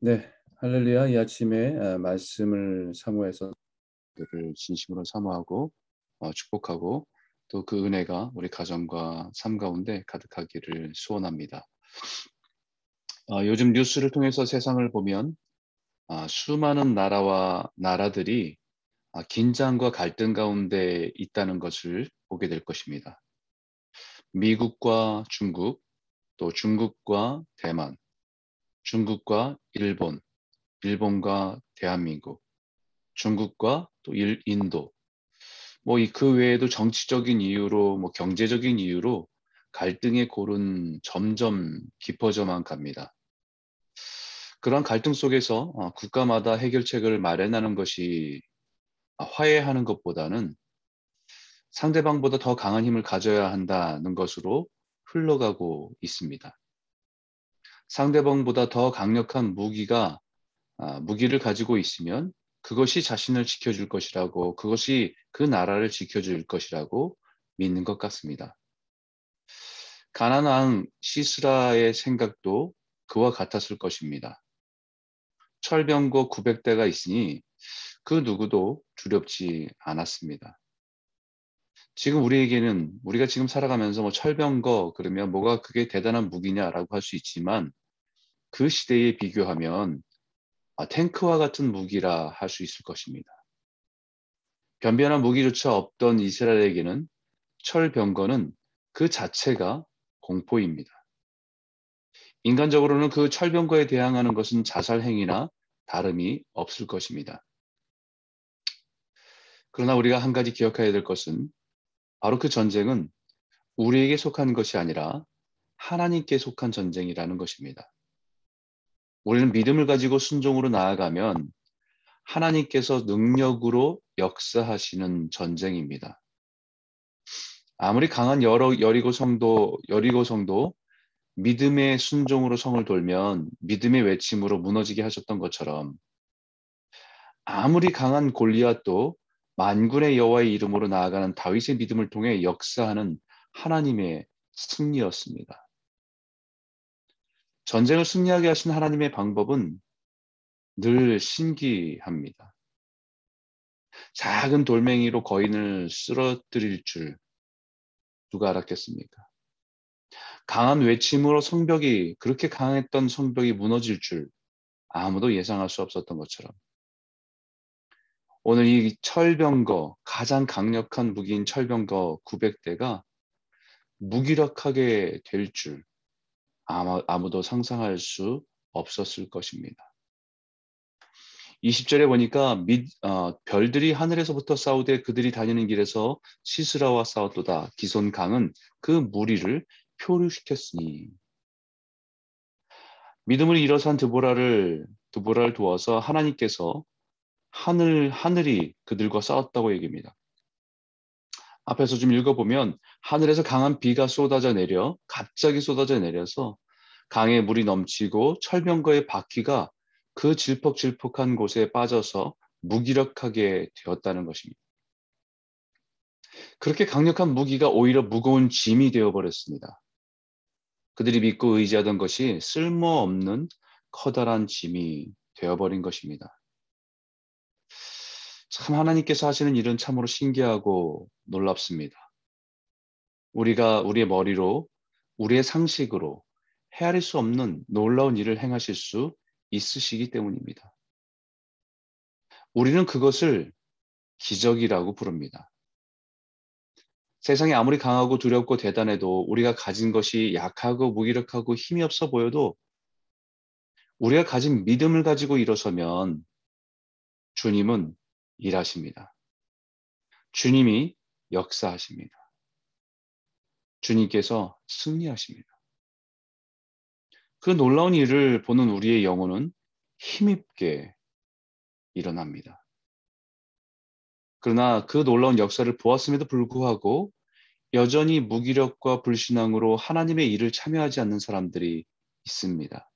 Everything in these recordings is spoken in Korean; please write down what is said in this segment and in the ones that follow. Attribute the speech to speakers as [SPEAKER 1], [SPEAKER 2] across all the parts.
[SPEAKER 1] 네, 할렐루야. 이 아침에 아, 말씀을 사모해서 그를 진심으로 사모하고 어, 축복하고 또 그 은혜가 우리 가정과 삶 가운데 가득하기를 소원합니다. 어, 요즘 뉴스를 통해서 세상을 보면 아, 수많은 나라와 나라들이 아, 긴장과 갈등 가운데 있다는 것을 보게 될 것입니다. 미국과 중국, 또 중국과 대만, 중국과 일본, 일본과 대한민국, 중국과 또 일, 인도, 뭐 그 외에도 정치적인 이유로 뭐 경제적인 이유로 갈등의 골은 점점 깊어져만 갑니다. 그런 갈등 속에서 어, 국가마다 해결책을 마련하는 것이 화해하는 것보다는 상대방보다 더 강한 힘을 가져야 한다는 것으로 흘러가고 있습니다. 상대방보다 더 강력한 무기가 아, 무기를 가지고 있으면 그것이 자신을 지켜줄 것이라고 그것이 그 나라를 지켜줄 것이라고 믿는 것 같습니다. 가난한 시스라의 생각도 그와 같았을 것입니다. 철병거 900대가 있으니 그 누구도 두렵지 않았습니다. 지금 우리에게는 우리가 지금 살아가면서 뭐 철병거 그러면 뭐가 그게 대단한 무기냐라고 할 수 있지만 그 시대에 비교하면 아, 탱크와 같은 무기라 할 수 있을 것입니다. 변변한 무기조차 없던 이스라엘에게는 철병거는 그 자체가 공포입니다. 인간적으로는 그 철병거에 대항하는 것은 자살 행위나 다름이 없을 것입니다. 그러나 우리가 한 가지 기억해야 될 것은 바로 그 전쟁은 우리에게 속한 것이 아니라 하나님께 속한 전쟁이라는 것입니다. 우리는 믿음을 가지고 순종으로 나아가면 하나님께서 능력으로 역사하시는 전쟁입니다. 아무리 강한 여러, 여리고 성도, 여리고 성도, 믿음의 순종으로 성을 돌면 믿음의 외침으로 무너지게 하셨던 것처럼 아무리 강한 골리앗도 만군의 여호와의 이름으로 나아가는 다윗의 믿음을 통해 역사하는 하나님의 승리였습니다. 전쟁을 승리하게 하신 하나님의 방법은 늘 신기합니다. 작은 돌멩이로 거인을 쓰러뜨릴 줄 누가 알았겠습니까? 강한 외침으로 성벽이 그렇게 강했던 성벽이 무너질 줄 아무도 예상할 수 없었던 것처럼 오늘 이 철병거, 가장 강력한 무기인 철병거 900대가 무기력하게 될 줄 아무도 상상할 수 없었을 것입니다. 20절에 보니까 미, 어, 별들이 하늘에서부터 싸우되 그들이 다니는 길에서 시스라와 싸웠도다. 기손 강은 그 무리를 표류시켰으니 믿음을 일어선 드보라를 드보라를 두어서 하나님께서 하늘 하늘이 그들과 싸웠다고 얘기합니다. 앞에서 좀 읽어보면 하늘에서 강한 비가 쏟아져 내려 갑자기 쏟아져 내려서 강에 물이 넘치고 철병거의 바퀴가 그 질퍽질퍽한 곳에 빠져서 무기력하게 되었다는 것입니다. 그렇게 강력한 무기가 오히려 무거운 짐이 되어버렸습니다. 그들이 믿고 의지하던 것이 쓸모없는 커다란 짐이 되어버린 것입니다. 참 하나님께서 하시는 일은 참으로 신기하고 놀랍습니다. 우리가 우리의 머리로 우리의 상식으로 헤아릴 수 없는 놀라운 일을 행하실 수 있으시기 때문입니다. 우리는 그것을 기적이라고 부릅니다. 세상이 아무리 강하고 두렵고 대단해도 우리가 가진 것이 약하고 무기력하고 힘이 없어 보여도 우리가 가진 믿음을 가지고 일어서면 주님은 일하십니다. 주님이 역사하십니다. 주님께서 승리하십니다. 그 놀라운 일을 보는 우리의 영혼은 힘있게 일어납니다. 그러나 그 놀라운 역사를 보았음에도 불구하고 여전히 무기력과 불신앙으로 하나님의 일을 참여하지 않는 사람들이 있습니다.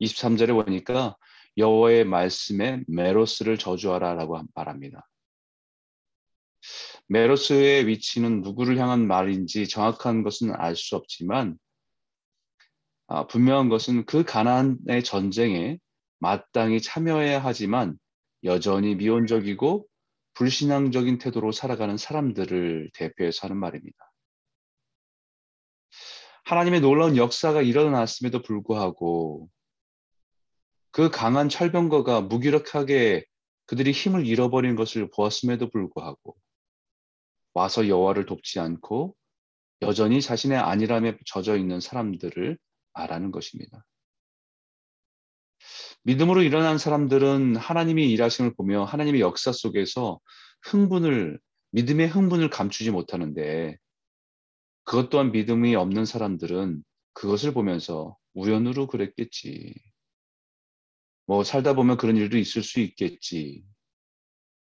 [SPEAKER 1] 23절에 보니까 여호와의 말씀에 메로스를 저주하라라고 말합니다. 메로스의 위치는 누구를 향한 말인지 정확한 것은 알 수 없지만 아, 분명한 것은 그 가난의 전쟁에 마땅히 참여해야 하지만 여전히 미온적이고 불신앙적인 태도로 살아가는 사람들을 대표해서 하는 말입니다. 하나님의 놀라운 역사가 일어났음에도 불구하고 그 강한 철병거가 무기력하게 그들이 힘을 잃어버린 것을 보았음에도 불구하고 와서 여호와를 돕지 않고 여전히 자신의 안일함에 젖어 있는 사람들을 말하는 것입니다. 믿음으로 일어난 사람들은 하나님이 일하심을 보며 하나님의 역사 속에서 흥분을 믿음의 흥분을 감추지 못하는데 그것 또한 믿음이 없는 사람들은 그것을 보면서 우연으로 그랬겠지. 뭐 살다 보면 그런 일도 있을 수 있겠지.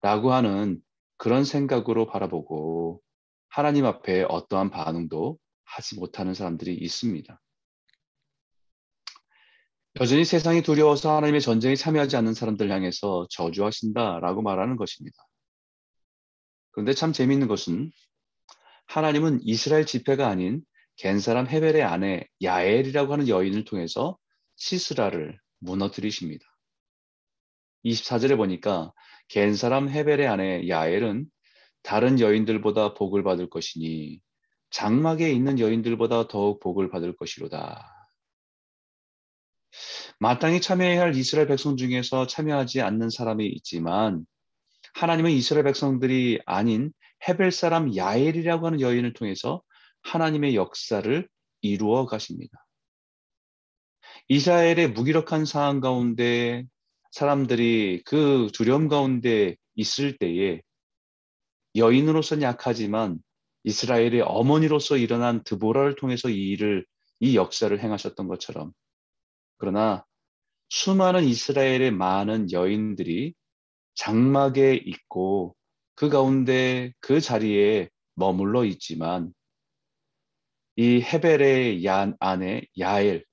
[SPEAKER 1] 라고 하는 그런 생각으로 바라보고 하나님 앞에 어떠한 반응도 하지 못하는 사람들이 있습니다. 여전히 세상이 두려워서 하나님의 전쟁에 참여하지 않는 사람들 향해서 저주하신다라고 말하는 것입니다. 그런데 참 재미있는 것은 하나님은 이스라엘 지폐가 아닌 겐 사람 헤벨의 아내 야엘이라고 하는 여인을 통해서 시스라를 무너뜨리십니다. 24절에 보니까 겐 사람 헤벨의 아내 야엘은 다른 여인들보다 복을 받을 것이니 장막에 있는 여인들보다 더욱 복을 받을 것이로다. 마땅히 참여해야 할 이스라엘 백성 중에서 참여하지 않는 사람이 있지만 하나님은 이스라엘 백성들이 아닌 헤벨 사람 야엘이라고 하는 여인을 통해서 하나님의 역사를 이루어 가십니다. 이스라엘의 무기력한 상황 가운데 사람들이 그 두려움 가운데 있을 때에 여인으로서는 약하지만 이스라엘의 어머니로서 일어난 드보라를 통해서 이 일을 이 역사를 행하셨던 것처럼. 그러나 수많은 이스라엘의 많은 여인들이 장막에 있고 그 가운데 그 자리에 머물러 있지만 이 헤벨의 야, 아내 야엘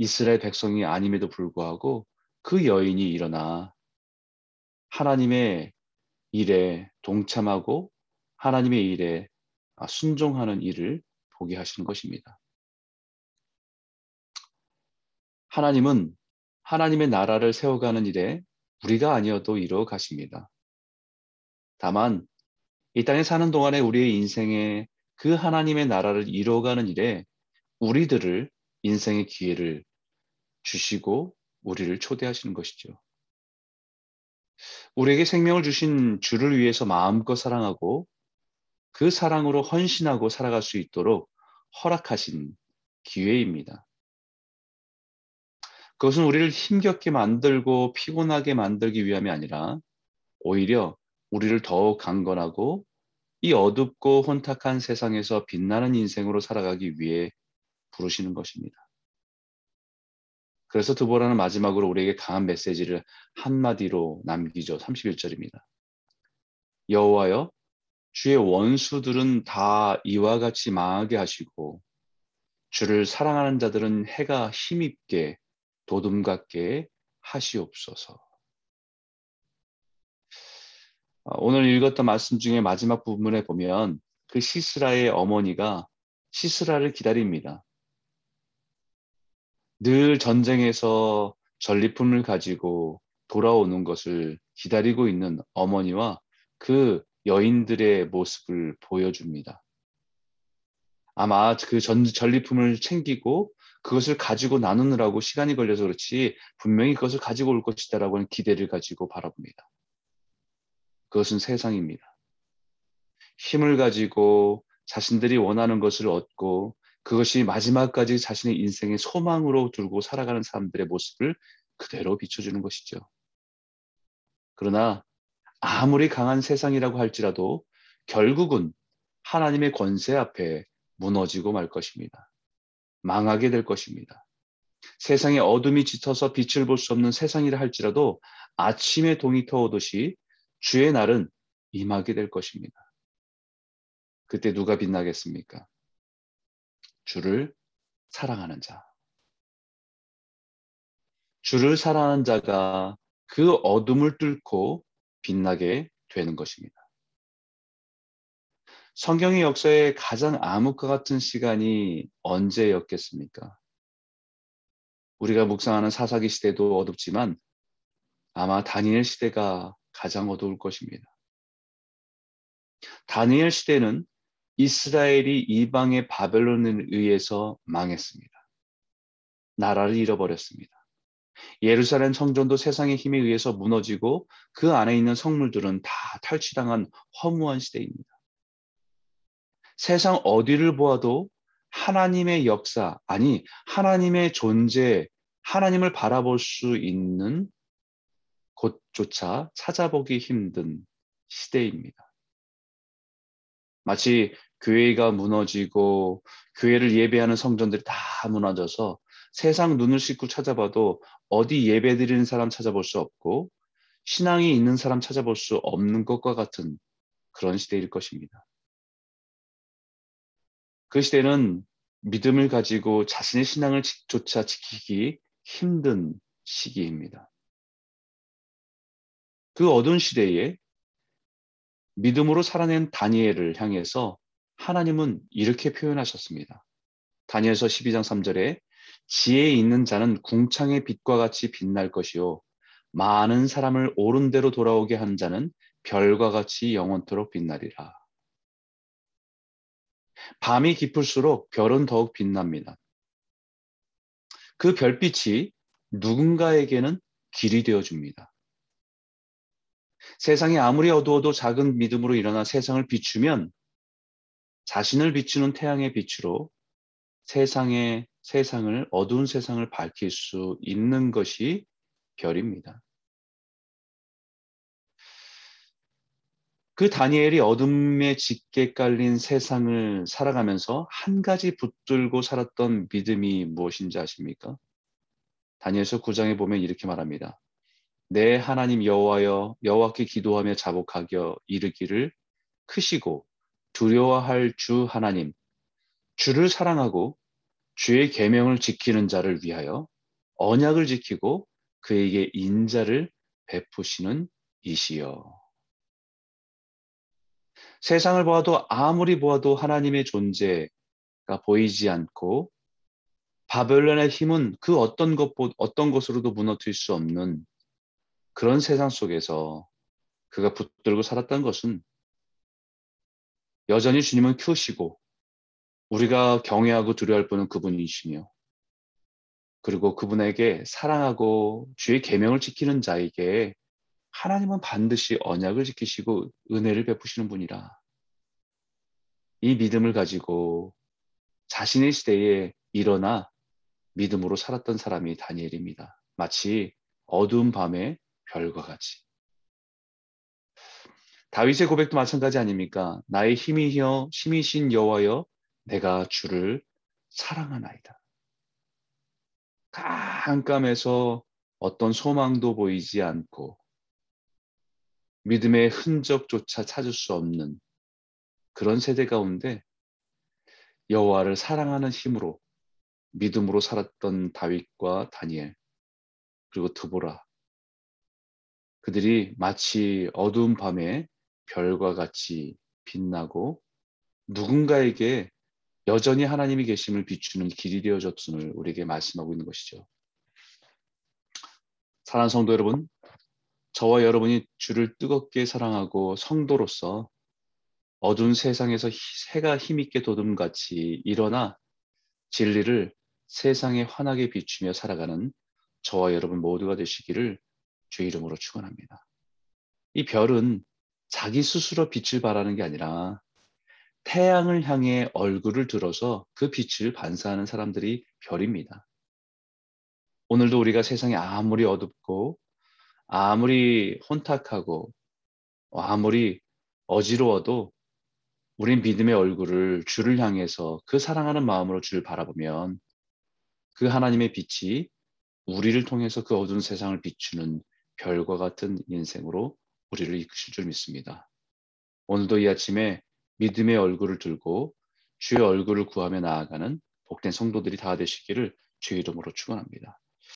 [SPEAKER 1] 이스라엘 백성이 아님에도 불구하고 그 여인이 일어나 하나님의 일에 동참하고 하나님의 일에 순종하는 일을 보게 하시는 것입니다. 하나님은 하나님의 나라를 세워가는 일에 우리가 아니어도 이루어 가십니다. 다만 이 땅에 사는 동안에 우리의 인생에 그 하나님의 나라를 이루어가는 일에 우리들을 인생의 기회를 주시고 우리를 초대하시는 것이죠. 우리에게 생명을 주신 주를 위해서 마음껏 사랑하고 그 사랑으로 헌신하고 살아갈 수 있도록 허락하신 기회입니다. 그것은 우리를 힘겹게 만들고 피곤하게 만들기 위함이 아니라 오히려 우리를 더욱 강건하고 이 어둡고 혼탁한 세상에서 빛나는 인생으로 살아가기 위해 부르시는 것입니다. 그래서 드보라는 마지막으로 우리에게 강한 메시지를 한마디로 남기죠. 31절입니다. 여호와여 주의 원수들은 다 이와 같이 망하게 하시고 주를 사랑하는 자들은 해가 힘입게 도둠 같게 하시옵소서. 아, 오늘 읽었던 말씀 중에 마지막 부분에 보면 그 시스라의 어머니가 시스라를 기다립니다. 늘 전쟁에서 전리품을 가지고 돌아오는 것을 기다리고 있는 어머니와 그 여인들의 모습을 보여줍니다. 아마 그 전, 전리품을 챙기고 그것을 가지고 나누느라고 시간이 걸려서 그렇지 분명히 그것을 가지고 올 것이다라고 하는 기대를 가지고 바라봅니다. 그것은 세상입니다. 힘을 가지고 자신들이 원하는 것을 얻고 그것이 마지막까지 자신의 인생의 소망으로 들고 살아가는 사람들의 모습을 그대로 비춰주는 것이죠. 그러나 아무리 강한 세상이라고 할지라도 결국은 하나님의 권세 앞에 무너지고 말 것입니다. 망하게 될 것입니다. 세상에 어둠이 짙어서 빛을 볼 수 없는 세상이라 할지라도 아침에 동이 터오듯이 주의 날은 임하게 될 것입니다. 그때 누가 빛나겠습니까? 주를 사랑하는 자. 주를 사랑하는 자가 그 어둠을 뚫고 빛나게 되는 것입니다. 성경의 역사에 가장 암흑과 같은 시간이 언제였겠습니까? 우리가 묵상하는 사사기 시대도 어둡지만 아마 다니엘 시대가 가장 어두울 것입니다. 다니엘 시대는 이스라엘이 이방의 바벨론에 의해서 망했습니다. 나라를 잃어버렸습니다. 예루살렘 성전도 세상의 힘에 의해서 무너지고 그 안에 있는 성물들은 다 탈취당한 허무한 시대입니다. 세상 어디를 보아도 하나님의 역사, 아니, 하나님의 존재, 하나님을 바라볼 수 있는 곳조차 찾아보기 힘든 시대입니다. 마치 교회가 무너지고 교회를 예배하는 성전들이 다 무너져서 세상 눈을 씻고 찾아봐도 어디 예배 드리는 사람 찾아볼 수 없고 신앙이 있는 사람 찾아볼 수 없는 것과 같은 그런 시대일 것입니다. 그 시대는 믿음을 가지고 자신의 신앙을 조차 지키기 힘든 시기입니다. 그 어두운 시대에 믿음으로 살아낸 다니엘을 향해서 하나님은 이렇게 표현하셨습니다. 다니엘서 12장 3절에 지혜 있는 자는 궁창의 빛과 같이 빛날 것이요 많은 사람을 옳은 대로 돌아오게 하는 자는 별과 같이 영원토록 빛나리라. 밤이 깊을수록 별은 더욱 빛납니다. 그 별빛이 누군가에게는 길이 되어 줍니다. 세상이 아무리 어두워도 작은 믿음으로 일어나 세상을 비추면 자신을 비추는 태양의 빛으로 세상의 세상을 어두운 세상을 밝힐 수 있는 것이 별입니다. 그 다니엘이 어둠에 짙게 깔린 세상을 살아가면서 한 가지 붙들고 살았던 믿음이 무엇인지 아십니까? 다니엘서 9장에 보면 이렇게 말합니다. 내 하나님 여호와여 여호와께 기도하며 자복하여 이르기를 크시고 두려워할 주 하나님 주를 사랑하고 주의 계명을 지키는 자를 위하여 언약을 지키고 그에게 인자를 베푸시는 이시여. 세상을 보아도 아무리 보아도 하나님의 존재가 보이지 않고 바벨론의 힘은 그 어떤 것 어떤 것으로도 무너뜨릴 수 없는 그런 세상 속에서 그가 붙들고 살았던 것은 여전히 주님은 크시고 우리가 경외하고 두려워할 분은 그분이시며 그리고 그분에게 사랑하고 주의 계명을 지키는 자에게 하나님은 반드시 언약을 지키시고 은혜를 베푸시는 분이라. 이 믿음을 가지고 자신의 시대에 일어나 믿음으로 살았던 사람이 다니엘입니다. 마치 어두운 밤의 별과 같이. 다윗의 고백도 마찬가지 아닙니까? 나의 힘이여 힘이신 여호와여 내가 주를 사랑하나이다. 깜깜해서 어떤 소망도 보이지 않고 믿음의 흔적조차 찾을 수 없는 그런 세대 가운데 여호와를 사랑하는 힘으로 믿음으로 살았던 다윗과 다니엘 그리고 드보라 그들이 마치 어두운 밤에 별과 같이 빛나고 누군가에게 여전히 하나님이 계심을 비추는 길이 되어졌음을 우리에게 말씀하고 있는 것이죠. 사랑하는 성도 여러분, 저와 여러분이 주를 뜨겁게 사랑하고 성도로서 어두운 세상에서 해가 힘있게 도둠같이 일어나 진리를 세상에 환하게 비추며 살아가는 저와 여러분 모두가 되시기를 주 이름으로 축원합니다. 이 별은 자기 스스로 빛을 발하는 게 아니라 태양을 향해 얼굴을 들어서 그 빛을 반사하는 사람들이 별입니다. 오늘도 우리가 세상이 아무리 어둡고 아무리 혼탁하고 아무리 어지러워도 우린 믿음의 얼굴을 주를 향해서 그 사랑하는 마음으로 주를 바라보면 그 하나님의 빛이 우리를 통해서 그 어두운 세상을 비추는 별과 같은 인생으로 우리를 이끄실 줄 믿습니다. 오늘도 이 아침에 믿음의 얼굴을 들고 주의 얼굴을 구하며 나아가는 복된 성도들이 다 되시기를 주의 이름으로 축원합니다.